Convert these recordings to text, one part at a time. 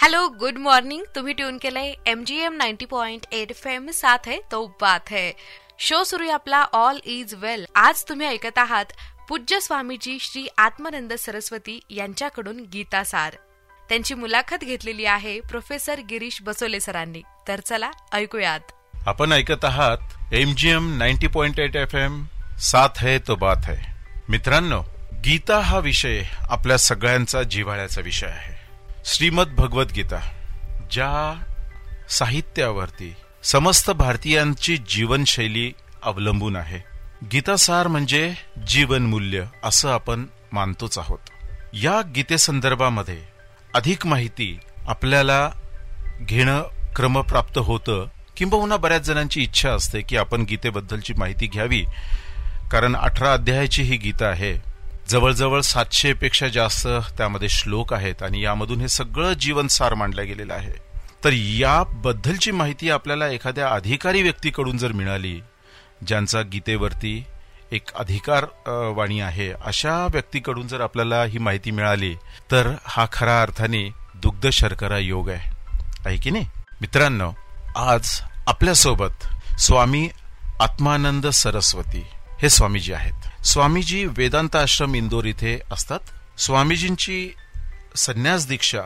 Hello good morning तुम्ही tune केलंय M G M ninety point eight F M साथ है तो बात है शो सुरू आपला ऑल इज वेल आज तुम्ही ऐकत आहात पूज्य स्वामीजी श्री आत्मानंद सरस्वती यांच्याकडून गीता सार. त्यांची मुलाखत घेतलेली आहे प्रोफेसर गिरीश बसोले सरांनी. तर चला ऐकूयात. आपण ऐकत आहात M G M ninety point eight F M साथ है तो बात है मित्रांनो गीता हा विषय आपल्या सगळ्यांचा जिव्हाळ्याचा विषय आहे. श्रीमद भगवद्गीता ज्या साहित्यावरती समस्त भारतीयांची जीवनशैली अवलंबून आहे. गीतासार म्हणजे जीवनमूल्य असं आपण मानतोच आहोत. या गीतेसंदर्भामध्ये अधिक माहिती आपल्याला घेणं क्रमप्राप्त होतं किंबहुना बऱ्याच जणांची इच्छा असते की आपण गीतेबद्दलची माहिती घ्यावी कारण अठरा अध्यायाची ही गीता आहे. जवळजवळ सातशेपेक्षा जास्त त्यामध्ये श्लोक आहेत आणि यामधून हे सगळं जीवनसार मांडलं गेलेलं आहे. तर याबद्दलची माहिती आपल्याला एखाद्या अधिकारी व्यक्तीकडून जर मिळाली ज्यांचा गीतेवरती एक अधिकार वाणी आहे अशा व्यक्तीकडून जर आपल्याला ही माहिती मिळाली तर हा खरा अर्थाने दुग्ध शर्करा योग आहे. आहे की नाही? मित्रांनो आज आपल्यासोबत स्वामी आत्मानंद सरस्वती हे स्वामीजी आहेत. स्वामीजी वेदांत आश्रम इंदोर इथे असतात. स्वामीजींची संन्यास दीक्षा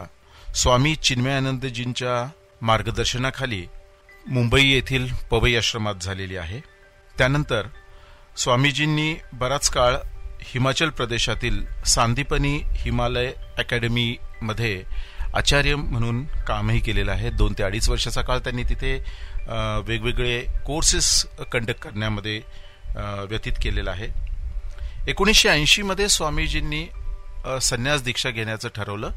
स्वामी चिन्मयानंदजींच्या मार्गदर्शनाखाली मुंबई येथील पवई आश्रमात झालेली आहे. त्यानंतर स्वामीजींनी बराच काळ हिमाचल प्रदेशातील सांदीपनी हिमालय अकॅडमीमध्ये आचार्य म्हणून कामही केलेलं आहे. दोन ते अडीच वर्षाचा काळ त्यांनी तिथे वेगवेगळे कोर्सेस कंडक्ट करण्यामध्ये व्यतीत केलेला आहे. एकोणीसशे ऐंशीमध्ये स्वामीजींनी संन्यास दीक्षा घेण्याचं ठरवलं.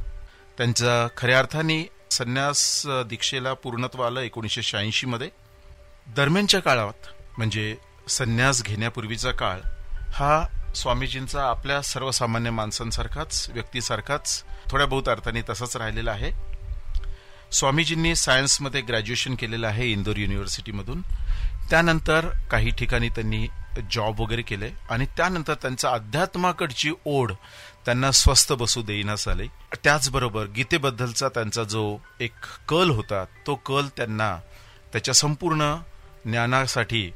त्यांचा खऱ्या अर्थाने संन्यास दीक्षेला पूर्णत्व आलं एकोणीसशे शहाऐंशीमध्ये दरम्यानच्या काळात म्हणजे संन्यास घेण्यापूर्वीचा काळ हा स्वामीजींचा आपल्या सर्वसामान्य माणसांसारखाच व्यक्तीसारखाच थोड्या बहुत अर्थाने तसाच राहिलेला आहे. स्वामीजींनी सायन्समध्ये ग्रॅज्युएशन केलेलं आहे इंदोर युनिव्हर्सिटीमधून. त्यानंतर काही ठिकाणी त्यांनी जॉब वगैरे केले आणि त्यानंतर त्यांचा अध्यात्माकडची ओढ त्यांना स्वस्थ बसू देईनाच आले त्याचबरोबर गीतेबद्दलचा त्यांचा जो एक कल होता तो कल त्यांना त्याच्या संपूर्ण ज्ञानासाठी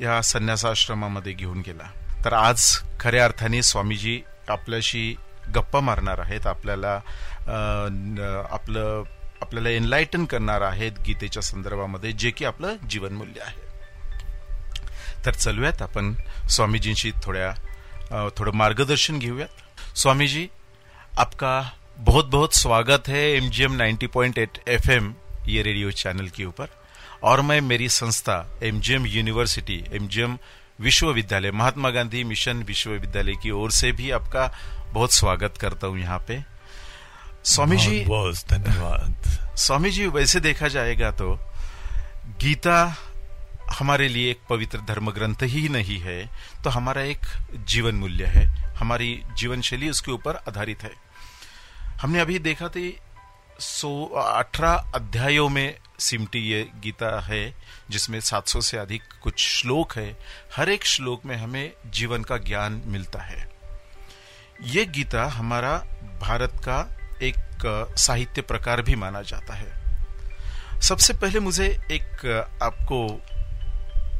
या संन्यासाश्रमामध्ये घेऊन गेला. तर आज खऱ्या अर्थाने स्वामीजी आपल्याशी गप्पा मारणार आहेत आपल्याला आपलं आपल्याला एनलायटन करणार आहेत गीतेच्या संदर्भामध्ये जे की आपलं जीवनमूल्य आहे. तर चलूयात आपण स्वामीजींशी थोड्या थोडं मार्गदर्शन घेऊयात. स्वामीजी आपका बहुत बहुत स्वागत है एमजीएम 90.8 एफएम ये रेडियो चैनल के ऊपर. और मैं मेरी संस्था एमजीएम यूनिवर्सिटी एमजीएम विश्वविद्यालय महात्मा गांधी मिशन विश्वविद्यालय की ओर से भी आपका बहुत स्वागत करता हूँ यहाँ पे. स्वामी जी बहुत धन्यवाद। स्वामी जी वैसे देखा जाएगा तो गीता हमारे लिए एक पवित्र धर्म ग्रंथ ही नहीं है तो हमारा एक जीवन मूल्य है। हमारी जीवन शैली उसके ऊपर आधारित है। हमने अभी देखा थी सो, अठारह अध्यायों में सिमटी ये गीता है, जिसमें 700 से अधिक कुछ श्लोक है। हर एक श्लोक में हमें जीवन का ज्ञान मिलता है। ये गीता हमारा भारत का एक साहित्य प्रकार भी माना जाता है। सबसे पहले मुझे एक आपको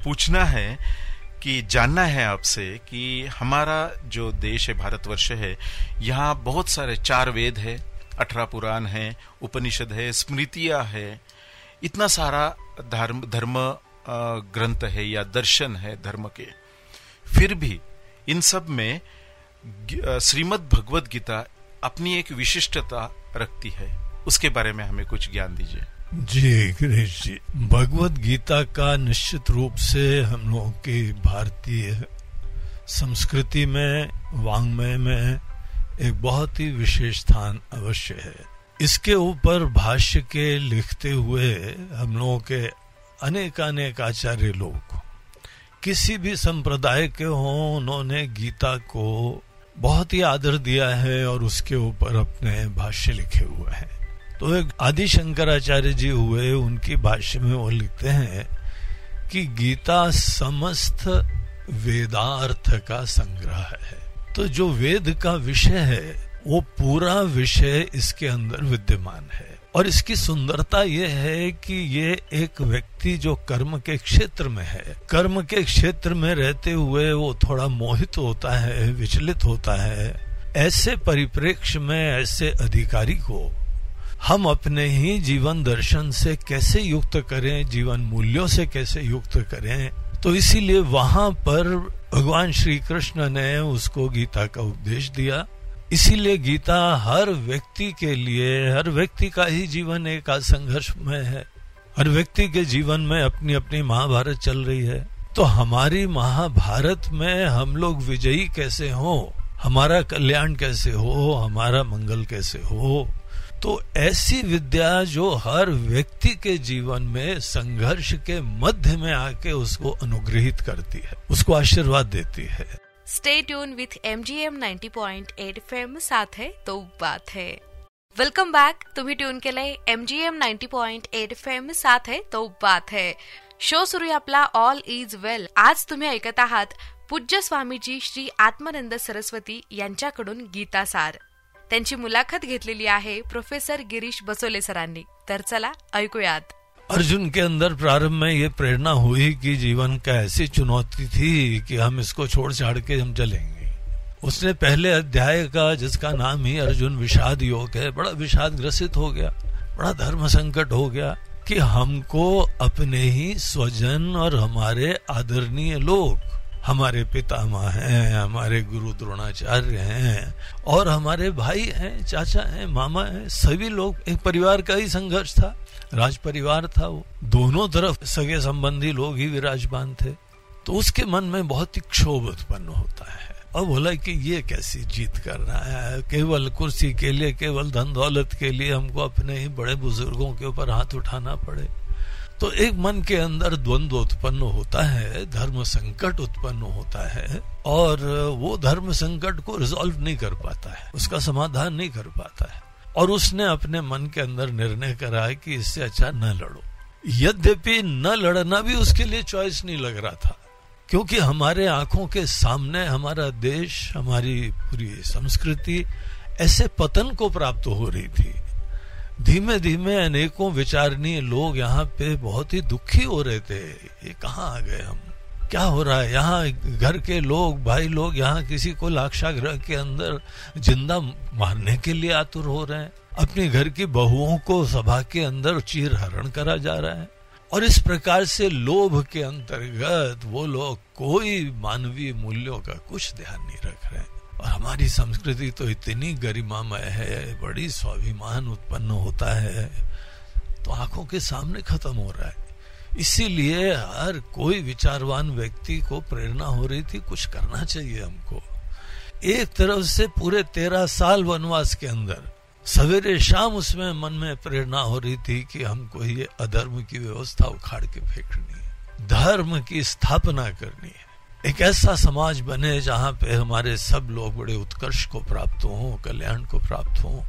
पूछना है कि जानना है आपसे कि हमारा जो देश है, भारतवर्ष है, यहाँ बहुत सारे चार वेद है, अठारह पुराण है, उपनिषद है, स्मृतियाँ है। इतना सारा धर्म धर्म ग्रंथ है या दर्शन है धर्म के। फिर भी इन सब में श्रीमद भगवत गीता अपनी एक विशिष्टता रखती है। उसके बारे में हमें कुछ ज्ञान दीजिए। जी गिरीश जी, भगवत गीता का निश्चित रूप से हम लोगों की भारतीय संस्कृति में वांग्मय में एक बहुत ही विशेष स्थान अवश्य है। इसके ऊपर भाष्य के लिखते हुए हम लोगों के अनेक अनेक आचार्य लोग, किसी भी संप्रदाय के हों, उन्होंने गीता को बहुत ही आदर दिया है और उसके ऊपर अपने भाष्य लिखे हुए हैं। तो आदि शंकराचार्य जी हुए, उनकी भाष्य में वो लिखते हैं कि गीता समस्त वेदार्थ का संग्रह है। तो जो वेद का विषय है, वो पूरा विषय इसके अंदर विद्यमान है। और इसकी सुंदरता यह है कि ये एक व्यक्ति जो कर्म के क्षेत्र में है, कर्म के क्षेत्र में रहते हुए वो थोड़ा मोहित होता है, विचलित होता है, ऐसे परिप्रेक्ष्य में, ऐसे अधिकारी को हम अपने ही जीवन दर्शन से कैसे युक्त करें, जीवन मूल्यों से कैसे युक्त करें? तो इसीलिए वहाँ पर भगवान श्री कृष्ण ने उसको गीता का उपदेश दिया। इसीलिए गीता हर व्यक्ति के लिए, हर व्यक्ति का ही जीवन एक संघर्ष में है। हर व्यक्ति के जीवन में अपनी अपनी महाभारत चल रही है। तो हमारी महाभारत में हम लोग विजयी कैसे हो? हमारा कल्याण कैसे हो? हमारा मंगल कैसे हो? तो ऐसी विद्या जो हर व्यक्ति के जीवन में, संघर्ष के मध्य में आके उसको अनुग्रहित करती है, उसको आशीर्वाद देती है। Stay tune with M G M ninety point eight F साथ है तो बात है। वेलकम बैक तुम्ही ट्यून केलंय M G M ninety point eight F M साथ है तो बात है। शो सुरू आहे आपला ऑल इज़ वेल आज तुम्ही ऐकत आहात पूज्य स्वामीजी श्री आत्मानंद सरस्वती यांच्याकडून गीतासार। त्यांची मुलाखत घेतलेली आहे प्रोफेसर गिरीश बसोले सरांनी. तर चला, ऐकूयात. अर्जुन के अंदर प्रारंभ में ये प्रेरणा हुई कि जीवन का ऐसी चुनौती थी कि हम इसको छोड़ छाड़ के हम चलेंगे। उसने पहले अध्याय का, जिसका नाम ही अर्जुन विषाद योग है, बड़ा विषाद ग्रसित हो गया, बड़ा धर्म संकट हो गया कि हमको अपने ही स्वजन और हमारे आदरणीय लोग हमारे पितामह हैं, हमारे गुरु द्रोणाचार्य हैं, और हमारे भाई हैं, चाचा हैं, मामा हैं, सभी लोग, एक परिवार का ही संघर्ष था, राज परिवार था वो। दोनों तरफ़ सगे संबंधी लोग ही विराजमान थे। तो उसके मन में बहुत ही क्षोभ उत्पन्न होता है। और बोला कि ये कैसी जीत कर रहा है? केवल कुर्सी के लिए, केवल धन दौलत के लिए हमको अपने ही बड़े बुज़ुर्गों के ऊपर हाथ उठाना पड़े। तो एक मन के अंदर द्वंद्व उत्पन्न होता है, धर्म संकट उत्पन्न होता है, और वो धर्म संकट को रिजॉल्व नहीं कर पाता है, उसका समाधान नहीं कर पाता है। और उसने अपने मन के अंदर निर्णय करा है कि इससे अच्छा न लड़ो। यद्यपि न लड़ना भी उसके लिए चॉइस नहीं लग रहा था, क्योंकि हमारे आँखों के सामने हमारा देश, हमारी पूरी संस्कृति ऐसे पतन को प्राप्त हो रही थी। धीमे धीमे अनेकों विचारणीय लोग यहाँ पे बहुत ही दुखी हो रहे थे। ये कहाँ आ गए हम? क्या हो रहा है? यहाँ घर के लोग, भाई लोग यहाँ किसी को लाक्षाग्रह के अंदर ज़िंदा मारने के लिए आतुर हो रहे हैं। अपने घर की बहुओं को सभा के अंदर चीर हरण करा जा रहा है। और इस प्रकार से लोभ के अंतर्गत वो लोग कोई मानवीय मूल्यों का कुछ ध्यान नहीं रख रहे हैं। और हमारी संस्कृति तो इतनी गरिमामय है, बड़ी स्वाभिमान उत्पन्न होता है तो आँखों के सामने खत्म हो रहा है। इसीलिए हर कोई विचारवान व्यक्ति को प्रेरणा हो रही थी, कुछ करना चाहिए हमको। एक तरफ़ से पूरे तेरह साल वनवास के अंदर, सवेरे शाम उसमें मन में प्रेरणा हो रही थी कि हमको ये अधर्म की व्यवस्था उखाड़ के फेंकनी है, धर्म की स्थापना करनी है। एक ऐसा समाज बने जहाँ पे हमारे सब लोग बड़े उत्कर्ष को प्राप्त हो कल्याण को प्राप्त हो।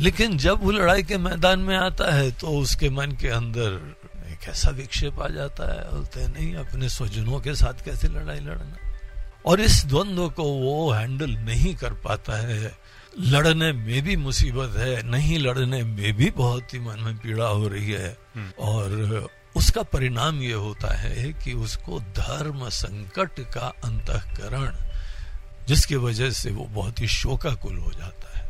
लेकिन जब वो लड़ाई के मैदान में आता है तो उसके मन के अंदर एक ऐसा विक्षेप आ जाता है बोलते नहीं अपने स्वजनों के साथ कैसे लड़ाई लड़ना? और इस द्वंद्व को वो हैंडल नहीं कर पाता है। लड़ने में भी मुसीबत है नहीं लड़ने में भी बहुत ही मन में पीड़ा हो रही है। हम्म। और उसका परिणाम ये होता है कि उसको धर्म संकट का अंतकरण जिसकी वजह से वो बहुत ही शोकाकुल हो जाता है।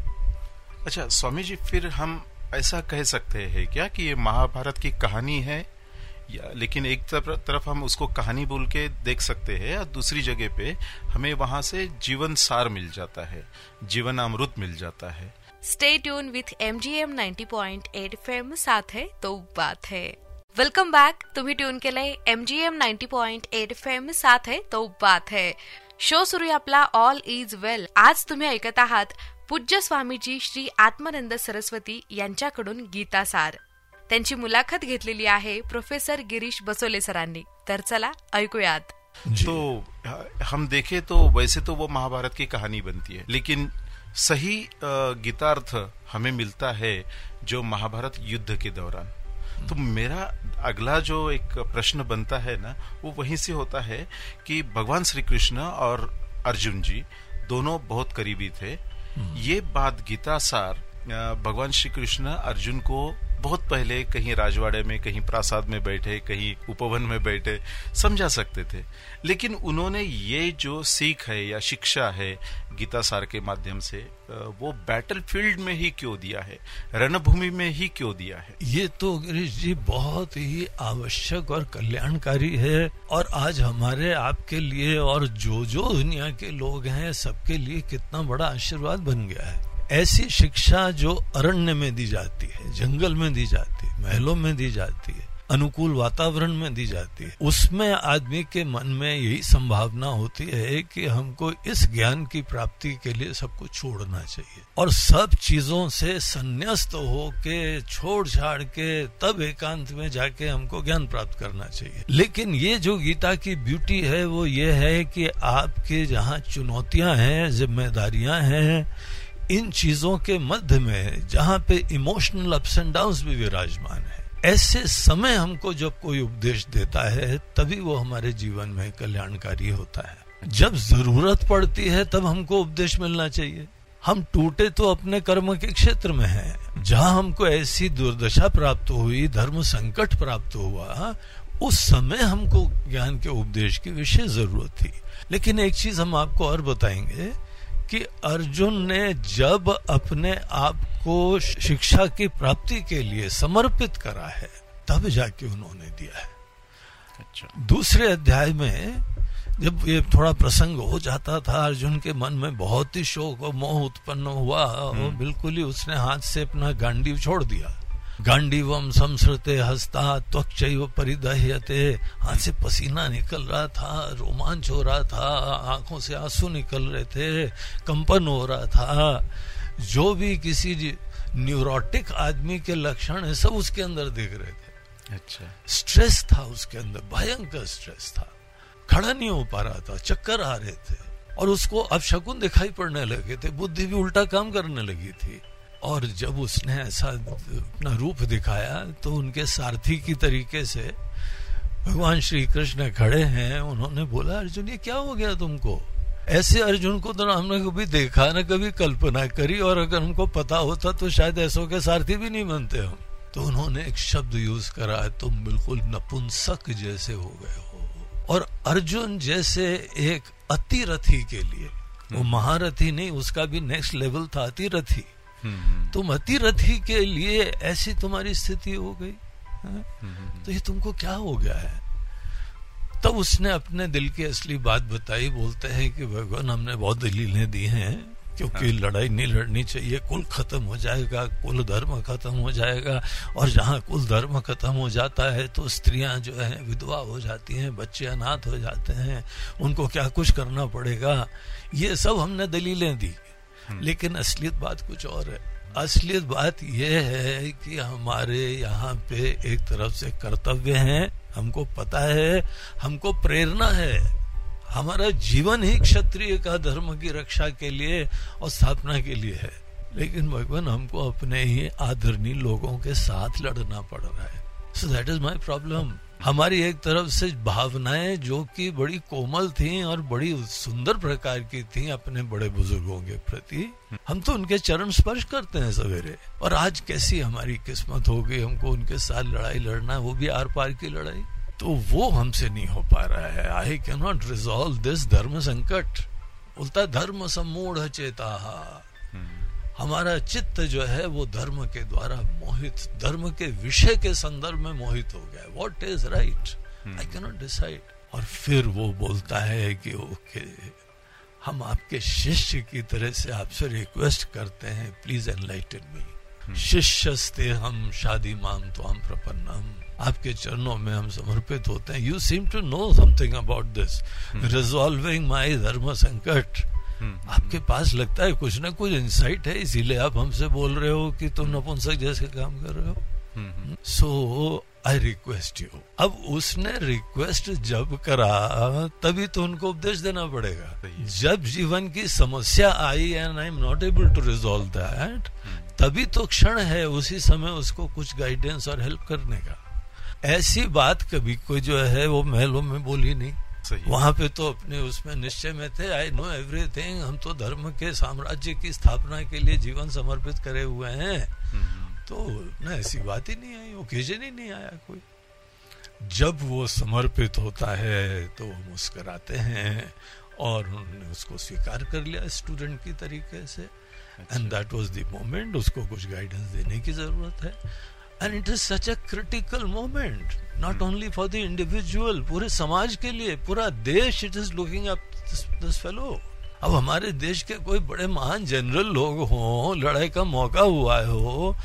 अच्छा स्वामी जी फिर हम ऐसा कह सकते हैं क्या कि ये महाभारत की कहानी है? या लेकिन एक तरफ़, तरफ़ हम उसको कहानी बोल के देख सकते हैं और दूसरी जगह पे हमें वहाँ से जीवन सार मिल जाता है जीवन अमृत मिल जाता है। Stay tune with M G M ninety point eight FM साथ है तो बात है। वेलकम बॅक तुम्ही ट्यून केलंय M G M ninety point eight F M साथ आहे तो बात है शो सुरू आपला ऑल इज वेल आज तुम्ही ऐकत आहात पूज्य स्वामीजी श्री आत्मानंद सरस्वती यांच्याकडून गीतासार. त्यांची मुलाखत घेतलेली आहे प्रोफेसर गिरीश बसोले सरांनी. तर चला ऐकूयात. तो हम देखे तो वैसे तो वो महाभारत की कहानी बनती है। लेकिन सही गीतार्थ हमें मिलता है जो महाभारत युद्ध के दौरान। तो मेरा अगला जो एक प्रश्न बनता है ना वो वहीं से होता है कि भगवान श्री कृष्ण और अर्जुन जी दोनों बहुत करीबी थे हम्म। ये बात गीता सार भगवान श्री कृष्ण अर्जुन को बहुत पहले कहीं राजवाड़े में, कहीं प्रासाद में बैठे, कहीं उपवन में बैठे, समझा सकते थे। लेकिन उन्होंने ये जो सीख है या शिक्षा है गीता सार के माध्यम से वो बैटल फ़ील्ड में ही क्यों दिया है? रणभूमि में ही क्यों दिया है? ये तो गिरीश जी बहुत ही आवश्यक और कल्याणकारी है और आज हमारे आपके लिए और जो जो दुनिया के लोग हैं, सबके लिए कितना बड़ा आशीर्वाद बन गया है। ऐसी शिक्षा जो अरण्य में दी जाती है, जंगल में दी जाती है, महलों में दी जाती है, अनुकूल वातावरण में दी जाती है, उसमें आदमी के मन में यही संभावना होती है कि हमको इस ज्ञान की प्राप्ति के लिए सब कुछ छोड़ना चाहिए। और सब चीज़ों से संन्यास्त हो के छोड़ छाड़ के, तब एकांत में जाके हमको ज्ञान प्राप्त करना चाहिए। लेकिन ये जो गीता की ब्यूटी है, वो ये है कि आपके जहाँ चुनौतियाँ हैं, जिम्मेदारियाँ हैं इन चीज़ों के मध्य में जहाँ पे इमोशनल अप्स एंड डाउन भी विराजमान है, ऐसे समय हमको जब कोई उपदेश देता है, तभी वो हमारे जीवन में कल्याणकारी होता है। जब ज़रूरत पड़ती है, तब हमको उपदेश मिलना चाहिए। हम टूटे तो अपने कर्म के क्षेत्र में हैं। जहाँ हमको ऐसी दुर्दशा प्राप्त हुई, धर्म संकट प्राप्त हुआ, उस समय हमको ज्ञान के उपदेश की विशेष ज़रूरत थी। लेकिन एक चीज़ हम आपको और बताएँगे कि अर्जुन ने जब अपने आप को शिक्षा की प्राप्ति के लिए समर्पित करा है तब जाके उन्होंने दिया है। अच्छा। दूसरे अध्याय में जब ये थोड़ा प्रसंग हो जाता था अर्जुन के मन में बहुत ही शोक और मोह उत्पन्न हुआ और हम्म। बिल्कुल ही उसने हाथ से अपना गांडी छोड़ दिया। गांडीवम संसृते हस्ता त्वच परिदह्यते। हाथ से पसीना निकल रहा था रोमांच हो रहा था आँखों से आँसू निकल रहे थे कंपन हो रहा था। जो भी किसी न्यूरोटिक आदमी के लक्षण है सब उसके अंदर दिख रहे थे। अच्छा। स्ट्रेस था उसके अंदर भयंकर स्ट्रेस था। खड़ा नहीं हो पा रहा था चक्कर आ रहे थे। और उसको अब शकुन दिखाई पड़ने लगे थे बुद्धि भी उल्टा काम करने लगी थी। और जब उसने ऐसा अपना रूप दिखाया तो उनके सारथी की तरीके से भगवान श्री कृष्ण खड़े हैं। उन्होंने बोला, अर्जुन, ये क्या हो गया तुमको? ऐसे अर्जुन को तो हमने कभी देखा ना, कभी कल्पना करी, और अगर हमको पता होता तो शायद ऐसो के सारथी भी नहीं बनते हम। तो उन्होंने एक शब्द यूज़ करा है तुम बिल्कुल नपुंसक जैसे हो गए हो। और अर्जुन जैसे एक अतिरथी के लिए, वो। महारथी नहीं, उसका भी नेक्स्ट लेवल था अतिरथी। तुम अतिरथी के लिए ऐसी तुम्हारी स्थिति हो गई हाँ? तो ये तुमको क्या हो गया है तब उसने अपने दिल की असली बात बताई बोलते हैं कि भगवान हमने बहुत दलीलें दी हैं क्योंकि हाँ। लड़ाई नहीं लड़नी चाहिए कुल खत्म हो जाएगा कुल धर्म खत्म हो जाएगा और जहाँ कुल धर्म खत्म हो जाता है तो स्त्रियाँ जो है विधवा हो जाती हैं बच्चे अनाथ हो जाते हैं उनको क्या कुछ करना पड़ेगा ये सब हमने दलीलें दी। लेकिन असलियत बात कुछ और है। असलियत बात यह है कि हमारे यहाँ पे एक तरफ़ से कर्तव्य है, हमको पता है, हमको प्रेरणा है। हमारा जीवन ही क्षत्रिय का धर्म की रक्षा के लिए और स्थापना के लिए है। लेकिन भगवान, हमको अपने ही आदरणीय लोगों के साथ लड़ना पड़ रहा है। So that is my problem हमारी एक तरफ़ से भावनाएँ जो कि बड़ी कोमल थी और बड़ी सुंदर प्रकार की थी अपने बड़े बुज़ुर्गों के प्रति, हम तो उनके चरण स्पर्श करते हैं सवेरे। और आज कैसी हमारी किस्मत हो गई, हमको उनके साथ लड़ाई लड़ना है वो भी आर पार की लड़ाई। तो वो हमसे नहीं हो पा रहा है। I can not resolve this dharma sankat. बोलता, धर्म सम्मूढ़ चेता। हमारा चित्त जो है वो धर्म के द्वारा मोहित धर्म के विषय के संदर्भ में मोहित हो गया what is right I cannot decide और फिर वो बोलता है कि ओके हम आपके शिष्य की तरह से आपसे रिक्वेस्ट करते हैं। प्लीज़ एनलाइटन मी शिष्यस्ते हम शादी माम तो हम प्रपन्नम। आपके चरणों में हम समर्पित होते हैं। You seem to know something about this resolving my dharma sankat. आपके पास लगता है कुछ ना कुछ इंसाइट है इसीलिए आप हमसे बोल रहे हो कि तुम नपुंसक जैसे काम कर रहे हो। सो आई रिक्वेस्ट यू अब उसने रिक्वेस्ट जब करा तभी तो उनको उपदेश देना पड़ेगा। जब जीवन की समस्या आई and I am not able to resolve that तभी तो क्षण है उसी समय उसको कुछ गाइडेंस और हेल्प करने का। ऐसी बात कभी कोई जो है वो महलों में बोली नहीं। सही। वहाँ पे तो अपने उसमें निश्चय में थे आई नो एवरीथिंग हम तो धर्म के साम्राज्य की स्थापना के लिए जीवन समर्पित करे हुए हैं। हम्म, तो न ऐसी बात ही नहीं आई ओकेजन ही नहीं आया कोई। जब वो समर्पित होता है तो वो मुस्कराते हैं और उन्होंने उसको स्वीकार कर लिया स्टूडेंट की तरीके से। And that was the moment उसको कुछ गाइडेंस देने की ज़रूरत है। And it is such a critical moment not only for the individual पूरे समाज के लिए, पूरा देश it is looking up this fellow अब हमारे देश के कोई बड़े महान जनरल लोग हों, लड़ाई का मौका हुआ हो,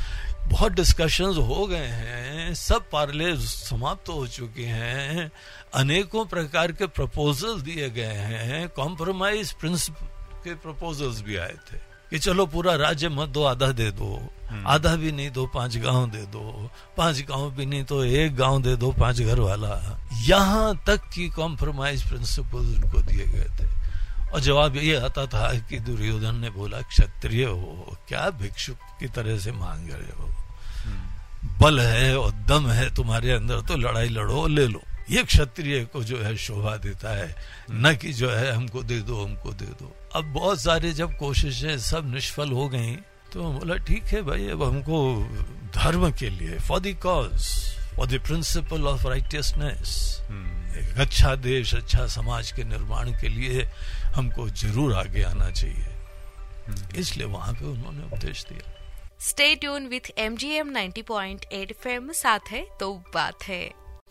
बहुत डिस्कशंस हो गए हैं, सब पार्ले समाप्त हो चुके हैं, अनेकों प्रकार के प्रपोजल दिए गए हैं कॉम्प्रोमाइज प्रिंसिपल के प्रपोजल्स भी आए थे। कि चलो पूरा राज्य मत दो आधा दे दो। आधा भी नहीं दो पाँच गाँव दे दो। पाँच गाँव भी नहीं तो एक गाँव दे दो पाँच घर वाला यहाँ तक की कॉम्प्रोमाइज प्रिंसिपल उनको दिए गए थे। और जवाब ये आता था कि दुर्योधन ने बोला क्षत्रिय हो क्या भिक्षुक की तरह से मांग रहे हो? बल है और दम है तुम्हारे अंदर तो लड़ाई लड़ो ले लो। ये क्षत्रिय को जो है शोभा देता है। न कि जो है हमको दे दो हमको दे दो। अब बहुत सारे जब कोशिशें सब निष्फल हो गई तो बोला ठीक है भाई अब हमको धर्म के लिए for the cause for the principle of righteousness एक अच्छा देश अच्छा समाज के निर्माण के लिए हमको ज़रूर आगे आना चाहिए। इसलिए वहाँ पे उन्होंने उपदेश दिया। Stay tune with M G M ninety point eight F M साथ है तो बात है।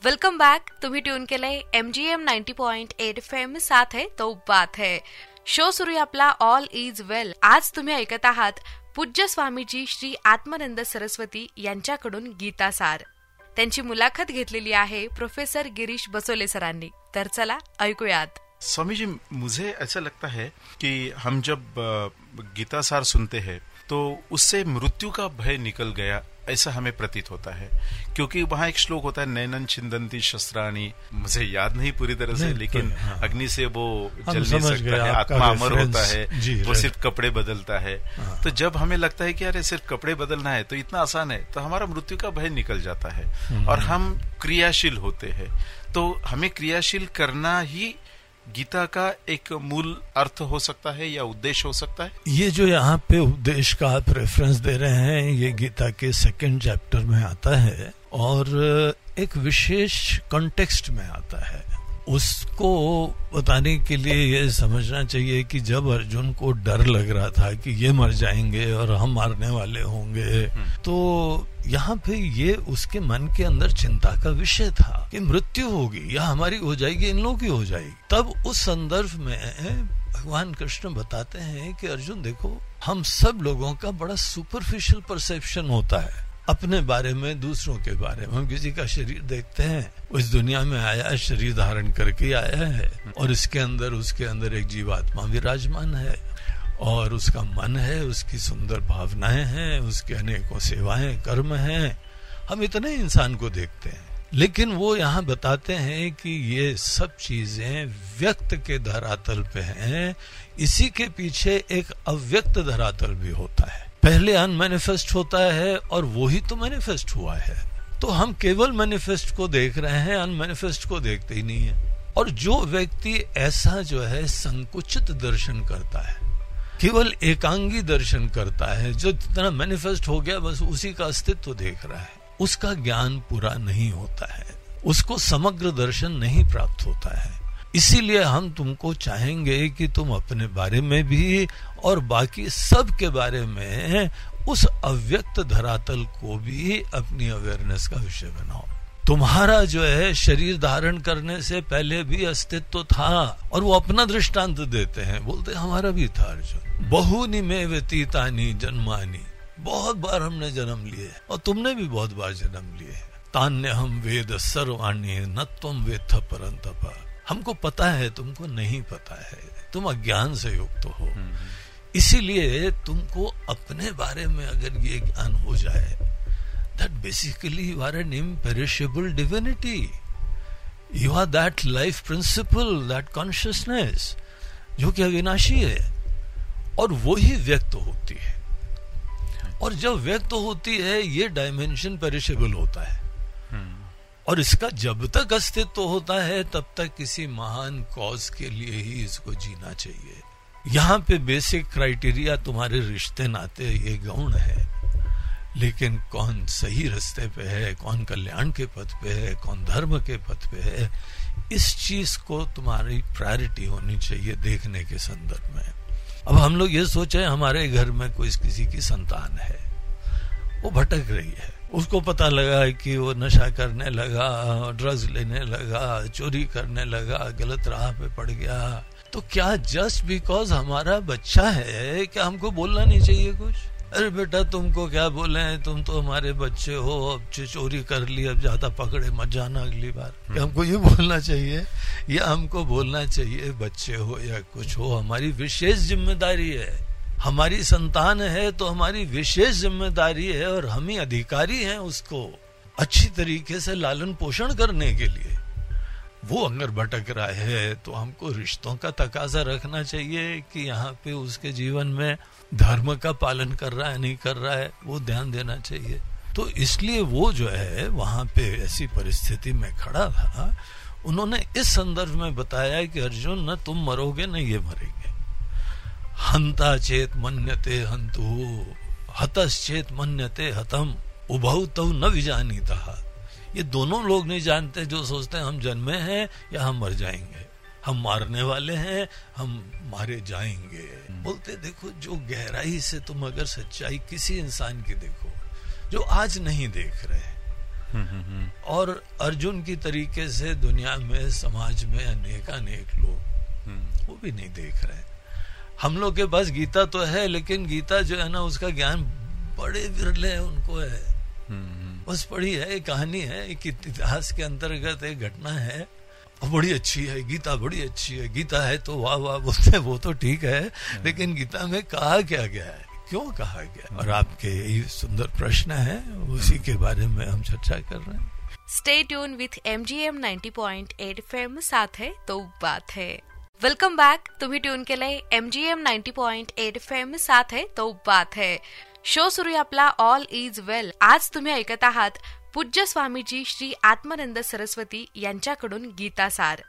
वेलकम बॅक तुम्ही ट्यून केलंय M G M ninety point eight F M साथ है तो बात है शो सुरू आहे आपला ऑल इज वेल आज तुम्ही ऐकत आहात पूज्य स्वामीजी श्री आत्मानंद सरस्वती यांच्याकडून गीतासार. त्यांची मुलाखत घेतलेली आहे प्रोफेसर गिरीश बसोले सरांनी. तर चला ऐकूयात. स्वामी जी मुझे ऐसा लगता है कि हम जब गीतासार सुनते हैं तो उससे मृत्यु का भय निकल गया ऐसा हमें प्रतीत होता है। क्योंकि वहाँ एक श्लोक होता है नैनन छिंदंती शस्त्राणी। मुझे याद नहीं पूरी तरह से लेकिन तो, हाँ। अग्नि से वो जल नहीं सकता है आत्मा अमर होता है वो सिर्फ़ कपड़े बदलता है। हाँ। तो जब हमें लगता है कि अरे सिर्फ़ कपड़े बदलना है तो इतना आसान है तो हमारा मृत्यु का भय निकल जाता है। हम्म। और हम क्रियाशील होते हैं। तो हमें क्रियाशील करना ही गीता का एक मूल अर्थ हो सकता है या उद्देश्य हो सकता है? ये जो यहाँ पे उद्देश्य का आप रेफरेंस दे रहे हैं, ये गीता के सेकंड चैप्टर में आता है और एक विशेष कॉन्टेक्स्ट में आता है। उसको बताने के लिए ये समझना चाहिए कि जब अर्जुन को डर लग रहा था कि ये मर जाएँगे और हम मारने वाले होंगे तो यहाँ पे ये उसके मन के अंदर चिंता का विषय था कि मृत्यु होगी या हमारी हो जाएगी इन लोगों की हो जाएगी। तब उस संदर्भ में भगवान कृष्ण बताते हैं कि अर्जुन देखो हम सब लोगों का बड़ा सुपरफिशियल परसेप्शन होता है। अपने बारे में, दूसरों के बारे में। हम किसी का शरीर देखते हैं। इस दुनिया में आया शरीर धारण करके आया है। और इसके अंदर, उसके अंदर एक जीवात्मा विराजमान है। और उसका मन है, उसकी सुंदर भावनाएँ हैं, उसके अनेकों सेवाएँ, कर्म हैं। हम इतने इंसान को देखते हैं। लेकिन वो यहाँ बताते हैं कि ये सब चीज़ें व्यक्त के धरातल पे हैं। इसी के पीछे एक अव्यक्त धरातल भी होता है। पहले अनमेनिफेस्ट होता है और वो ही तो मैनिफेस्ट हुआ है। तो हम केवल मैनिफेस्ट को देख रहे हैं अनमेनिफेस्ट को देखते ही नहीं है। और जो व्यक्ति ऐसा जो है, संकुचित दर्शन करता है, केवल एकांगी दर्शन करता है, जो जितना मैनिफेस्ट हो गया, बस उसी का अस्तित्व देख रहा है। उसका ज्ञान पूरा नहीं होता है। उसको समग्र दर्शन नहीं प्राप्त होता है। इसीलिए हम तुमको चाहेंगे कि तुम अपने बारे में भी और बाकी सब के बारे में उस अव्यक्त धरातल को भी अपनी अवेयरनेस का विषय बनाओ। तुम्हारा जो है शरीर धारण करने से पहले भी अस्तित्व था और वो अपना दृष्टांत देते हैं। बोलते हैं, हमारा भी था अर्जुन। बहुनी में व्यतीतानी जन्मानी। बहुत बार हमने जन्म लिए और तुमने भी बहुत बार जन्म लिए तान्य हम वेद सर्वाणी न तुम वेद परंतप। हमको पता है तुमको नहीं पता है। तुम अज्ञान से युक्त हो। इसीलिए तुमको अपने बारे में अगर ये ज्ञान हो जाए that basically you are an imperishable divinity. You are that life principle, that consciousness, जो कि अविनाशी है और वो ही व्यक्त होती है। और जब व्यक्त होती है ये डायमेंशन पेरिशेबल होता है। और इसका जब तक अस्तित्व होता है, तब तक किसी महान कॉज के लिए ही इसको जीना चाहिए। यहाँ पे बेसिक क्राइटेरिया तुम्हारे रिश्ते नाते ये गौण है। लेकिन कौन सही रास्ते पे है, कौन कल्याण के पथ पे है, कौन धर्म के पथ पे है, इस चीज़ को तुम्हारी प्रायोरिटी होनी चाहिए देखने के संदर्भ में। अब हम लोग ये सोचे, हमारे घर में कोई किसी की संतान है। वो भटक रही है। उसको पता लगा कि वो नशा करने लगा ड्रग्स लेने लगा चोरी करने लगा गलत राह पे पड़ गया। तो क्या जस्ट बिकॉज़ हमारा बच्चा है क्या हमको बोलना नहीं चाहिए कुछ? अरे बेटा तुमको क्या बोले तुम तो हमारे बच्चे हो अब चोरी कर ली अब ज़्यादा पकड़े मत जाना अगली बार। क्या हमको ये बोलना चाहिए? या हमको बोलना चाहिए बच्चे हो या कुछ हो हमारी विशेष ज़िम्मेदारी है। हमारी संतान है तो हमारी विशेष ज़िम्मेदारी है और हम ही अधिकारी हैं उसको अच्छी तरीके से लालन पोषण करने के लिए। वो अगर भटक रहा है तो हमको रिश्तों का तकाजा रखना चाहिए कि यहाँ पे उसके जीवन में धर्म का पालन कर रहा है, नहीं कर रहा है, वो ध्यान देना चाहिए। तो इसलिए वो जो है, वहाँ पे ऐसी परिस्थिति में खड़ा था। उन्होंने इस संदर्भ में बताया कि अर्जुन, न तुम मरोगे, न ये मरेंगे। हंता चेत मन्यते हंतु हतश्चेत मन्यते हतम। उभव तो न विजानीता। ये दोनों लोग नहीं जानते, जो सोचते हैं, हम जन्मे हैं या हम मर जाएँगे। हम मारने वाले हैं, हम मारे जाएँगे। बोलते, देखो, जो गहराई से तुम अगर सच्चाई किसी इंसान की देखो, जो आज नहीं देख रहे और अर्जुन की तरीके से दुनिया में, समाज में अनेक अनेक लोग, वो भी नहीं देख रहे हम लोग के पास गीता तो है लेकिन गीता जो है ना उसका ज्ञान बड़े विरले उनको है। बस पढ़ी है एक कहानी है एक इतिहास के अंतर्गत एक घटना है। बड़ी अच्छी है गीता बड़ी अच्छी है। गीता है तो वाह वाह बोलते वो तो ठीक है लेकिन गीता में कहा क्या गया है? क्यों कहा गया और आपके यही सुंदर प्रश्न है उसी के बारे में हम चर्चा कर रहे हैं। Stay tune with M G M ninety point eight F M साथ है तो बात है। वेलकम बॅक तुम्ही ट्यून केलंय M G M ninety point eight F M साथ है तो बात है. शो सुरू आपला ऑल इज वेल आज तुम्ही ऐकत आहात पूज्य स्वामीजी श्री आत्मानंद सरस्वती यांच्याकडून गीता सार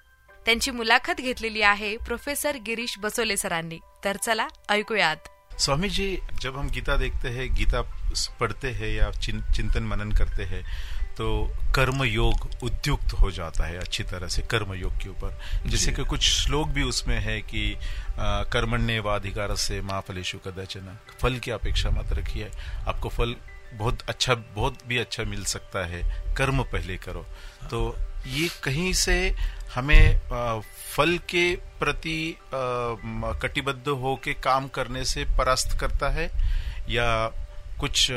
त्यांची मुलाखत घेतलेली आहे प्रोफेसर गिरीश बसोले सरांनी. तर चला ऐकूयात. स्वामी जी जब हम गीता देखते हैं गीता पढ़ते हैं या चिंतन मनन करते हैं तो कर्म योग उद्युक्त हो जाता है अच्छी तरह से कर्म योग के ऊपर। जैसे कि कुछ श्लोक भी उसमें है कि कर्मण्य व अधिकार से माँ फलेशु कदाचना फल की अपेक्षा मत रखिए। आपको फल बहुत अच्छा बहुत भी अच्छा मिल सकता है। कर्म पहले करो। तो ये कहीं से हमें फल के प्रति कटिबद्ध हो के काम करने से परास्त करता है? या कुछ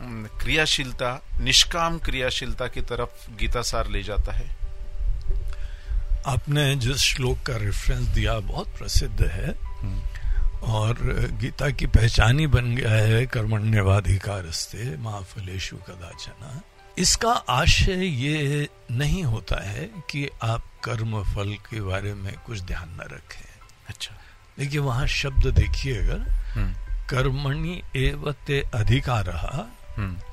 क्रियाशीलता निष्काम क्रियाशीलता की तरफ़ गीता सार ले जाता है आपने जिस श्लोक का रेफरेंस दिया बहुत प्रसिद्ध है हम्म। और गीता की पहचान ही बन गया है कर्मण्यवाधिकार माँ फलेशु कदाचना इसका आशय ये नहीं होता है कि आप कर्म फल के बारे में कुछ ध्यान न रखें अच्छा देखिए वहाँ शब्द देखिए अगर हम्म। कर्मणि एवते अधिकार हम्म।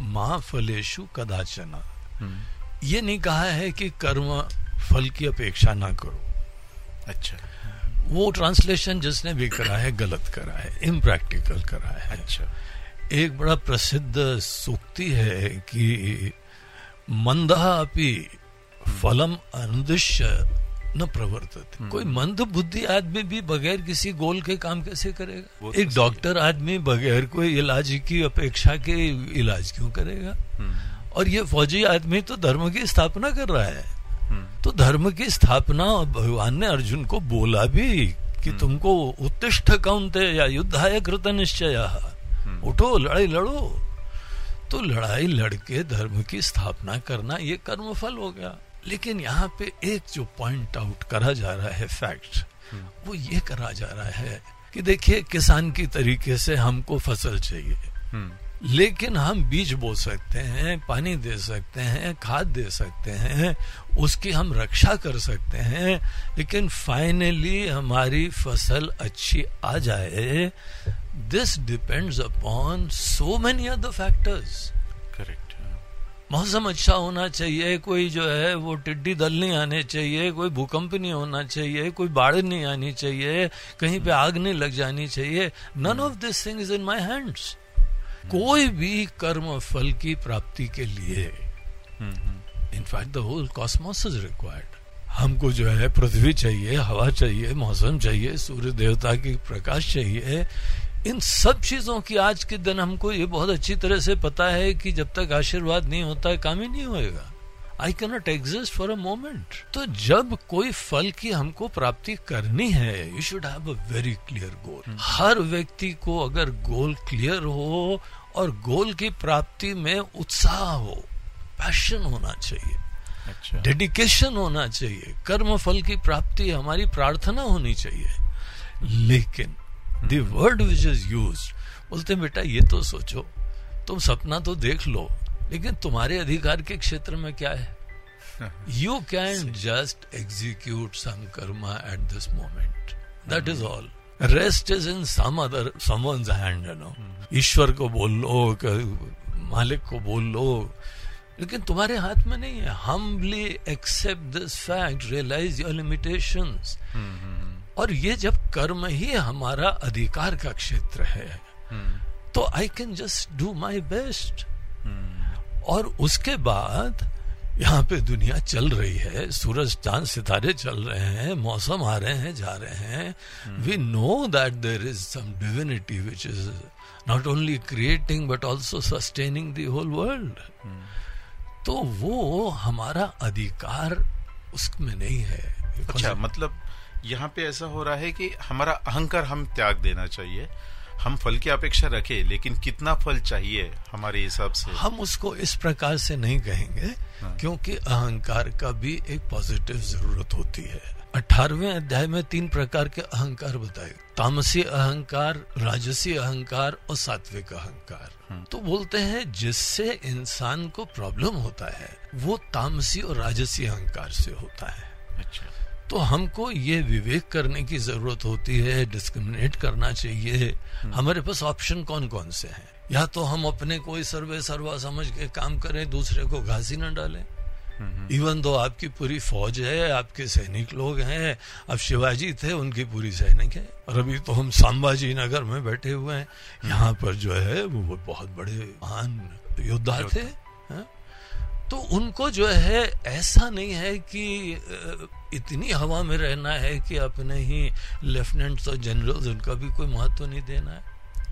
माँ फलेशु कदाचना। हम्म। ये नहीं कहा है कि कर्म फल की अपेक्षा ना करो। अच्छा। वो ट्रांसलेशन जिसने भी करा है गलत करा है इम्प्रैक्टिकल करा है। अच्छा। एक बड़ा प्रसिद्ध सूक्ति है कि मंदा अपी फलम अनुदिश्य न प्रवर्तित। हम्म। कोई मंद बुद्धि आदमी भी बगैर किसी गोल के काम कैसे करेगा? तो एक डॉक्टर आदमी बगैर कोई इलाज की अपेक्षा के इलाज क्यों करेगा? हम्म। और ये फौजी आदमी तो धर्म की स्थापना कर रहा है। तो धर्म की स्थापना भगवान ने अर्जुन को बोला भी कि हम्म। तुमको उत्तिष्ठ कौनते या युद्धाय कृत निश्चय। हम्म। उठो लड़ाई लड़ो। तो लड़ाई लड़के धर्म की स्थापना करना ये कर्म फल हो गया। लेकिन यहाँ पे एक जो पॉइंट आउट करा जा रहा है फैक्ट हम्म। वो ये करा जा रहा है कि देखिए किसान की तरीके से हमको फ़सल चाहिए। लेकिन हम बीज बो सकते हैं पानी दे सकते हैं खाद दे सकते हैं उसकी हम रक्षा कर सकते हैं लेकिन फाइनली हमारी फ़सल अच्छी आ जाए। This depends upon so many other factors correct मौसम अच्छा होना चाहिए, कोई जो है वो टिड्डी दल नहीं आने चाहिए, कोई भूकंप नहीं होना चाहिए, कोई बाढ़ नहीं आनी चाहिए, कहीं पे आग नहीं लग जानी चाहिए। None of this thing is in my hands कोई भी कर्म फल की प्राप्ति के लिए in fact the whole cosmos is required हमको जो है पृथ्वी चाहिए, हवा चाहिए, मौसम चाहिए, सूर्य देवता की प्रकाश चाहिए इन सब चीज़ों की आज के दिन हमको ये बहुत अच्छी तरह से पता है कि जब तक आशीर्वाद नहीं होता है काम ही नहीं होएगा। I cannot exist for a moment तो जब कोई फल की हमको प्राप्ति करनी है you should have a very clear goal हर व्यक्ति को अगर गोल क्लियर हो और गोल की प्राप्ति में उत्साह हो पैशन होना चाहिए। अच्छा। डेडिकेशन होना चाहिए। कर्म फल की प्राप्ति हमारी प्रार्थना होनी चाहिए। लेकिन वर्ड विच इज़ यूज़ बोलते बेटा ये तो सोचो तुम सपना तो देख लो लेकिन तुम्हारे अधिकार के क्षेत्र में क्या है? You can just execute karma at this moment that is all rest is in some other someone's hand you know ईश्वर को बोल लो मालिक को बोल लो लेकिन तुम्हारे हाथ में नहीं है। Humbly accept this fact realise your limitation और ये जब कर्म ही हमारा अधिकार का क्षेत्र है. तो I can just do my best और उसके बाद यहाँ पे दुनिया चल रही है सूरज चाँद सितारे चल रहे हैं मौसम आ रहे हैं जा रहे हैं। We know that there is some divinity which is not only creating but also sustaining the whole world तो वो हमारा अधिकार उसमें नहीं है। अच्छा मतलब यहाँ पे ऐसा हो रहा है कि हमारा अहंकार हम त्याग देना चाहिए हम फल की अपेक्षा रखें लेकिन कितना फल चाहिए हमारे हिसाब से? हम उसको इस प्रकार से नहीं कहेंगे हाँ। क्योंकि अहंकार का भी एक पॉजिटिव ज़रूरत होती है। अठारहवें अध्याय में तीन प्रकार के अहंकार बताए। तामसी अहंकार राजसी अहंकार और सात्विक अहंकार। हम्म। तो बोलते हैं जिससे इंसान को प्रॉब्लम होता है वो तामसी और राजसी अहंकार से होता है। अच्छा। तो हमको ये विवेक करने की ज़रूरत होती है डिस्क्रिमिनेट करना चाहिए। हम्म। हमारे पास ऑप्शन कौन कौन से हैं? या तो हम अपने कोई सर्वे सर्वा समझ के काम करें दूसरे को घासी न डालें? इवन दो आपकी पूरी फौज है आपके सैनिक लोग हैं अब शिवाजी थे उनकी पूरी सैनिक है और अभी तो हम संभाजी नगर में बैठे हुए हैं। यहाँ पर जो है वो बहुत बड़े महान योद्धा थे है? तो उनको जो है ऐसा नहीं है कि इतनी हवा में रहना है कि अपने ही लेफ्टिनेंट और जनरल उनका भी कोई महत्व नहीं देना है।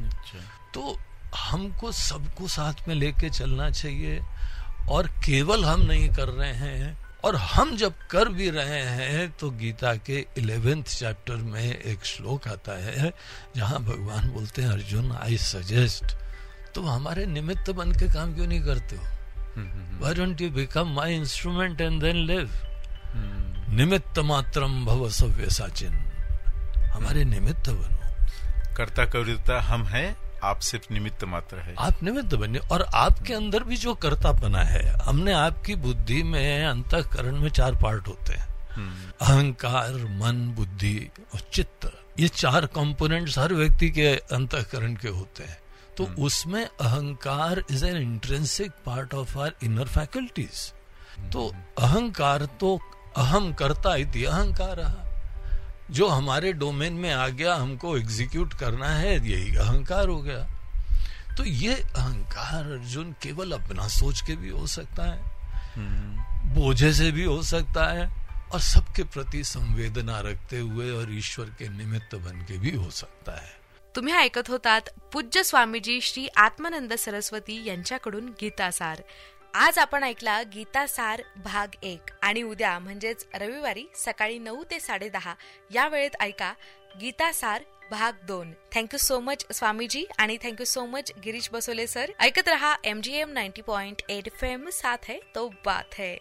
अच्छा। तो हमको सबको साथ में लेके चलना चाहिए और केवल हम नहीं कर रहे हैं और हम जब कर भी रहे हैं तो गीता के इलेवेंथ चैप्टर में एक श्लोक आता है जहाँ भगवान बोलते हैं अर्जुन आई सजेस्ट तुम हमारे निमित्त बन के काम क्यों नहीं करते हो? Why don't you become my instrument and then live निमित्त मात्रम भव सव्य साचिन। हमारे निमित्त बनो। कर्ता कविता हम हैं आप सिर्फ़ निमित्त मात्र है। आप निमित्त बने और आपके अंदर भी जो कर्ता बना है हमने आपकी बुद्धि में अंतकरण में चार पार्ट होते हैं। अहंकार मन बुद्धि और चित्त ये चार कंपोनेंट्स हर व्यक्ति के अंतकरण के होते हैं। तो हम्म। उसमें अहंकार is an intrinsic part of our inner faculties तो। अहंकार तो अहम करता इति अहंकार रहा जो हमारे डोमेन में आ गया हमको एग्जीक्यूट करना है यही अहंकार हो गया तो ये अहंकार अर्जुन केवल अपना सोच के भी हो सकता है हम्म। बोझे से भी हो सकता है और सबके प्रति संवेदना रखते हुए और ईश्वर के निमित्त बन के भी हो सकता है तुम्ही ऐकत होतात पूज्य स्वामीजी श्री आत्मानंद सरस्वती यांच्याकडून गीतासार. आज आपण ऐकला गीतासार भाग एक आणि उद्या म्हणजेच रविवारी सकाळी नऊ ते साडे दहा या वेळेत ऐका गीतासार भाग दोन. थँक्यू सो मच स्वामीजी आणि thank you so much Girish Basole sir. ऐकत रहा M G M ninety point eight FM साथ है तो बात है.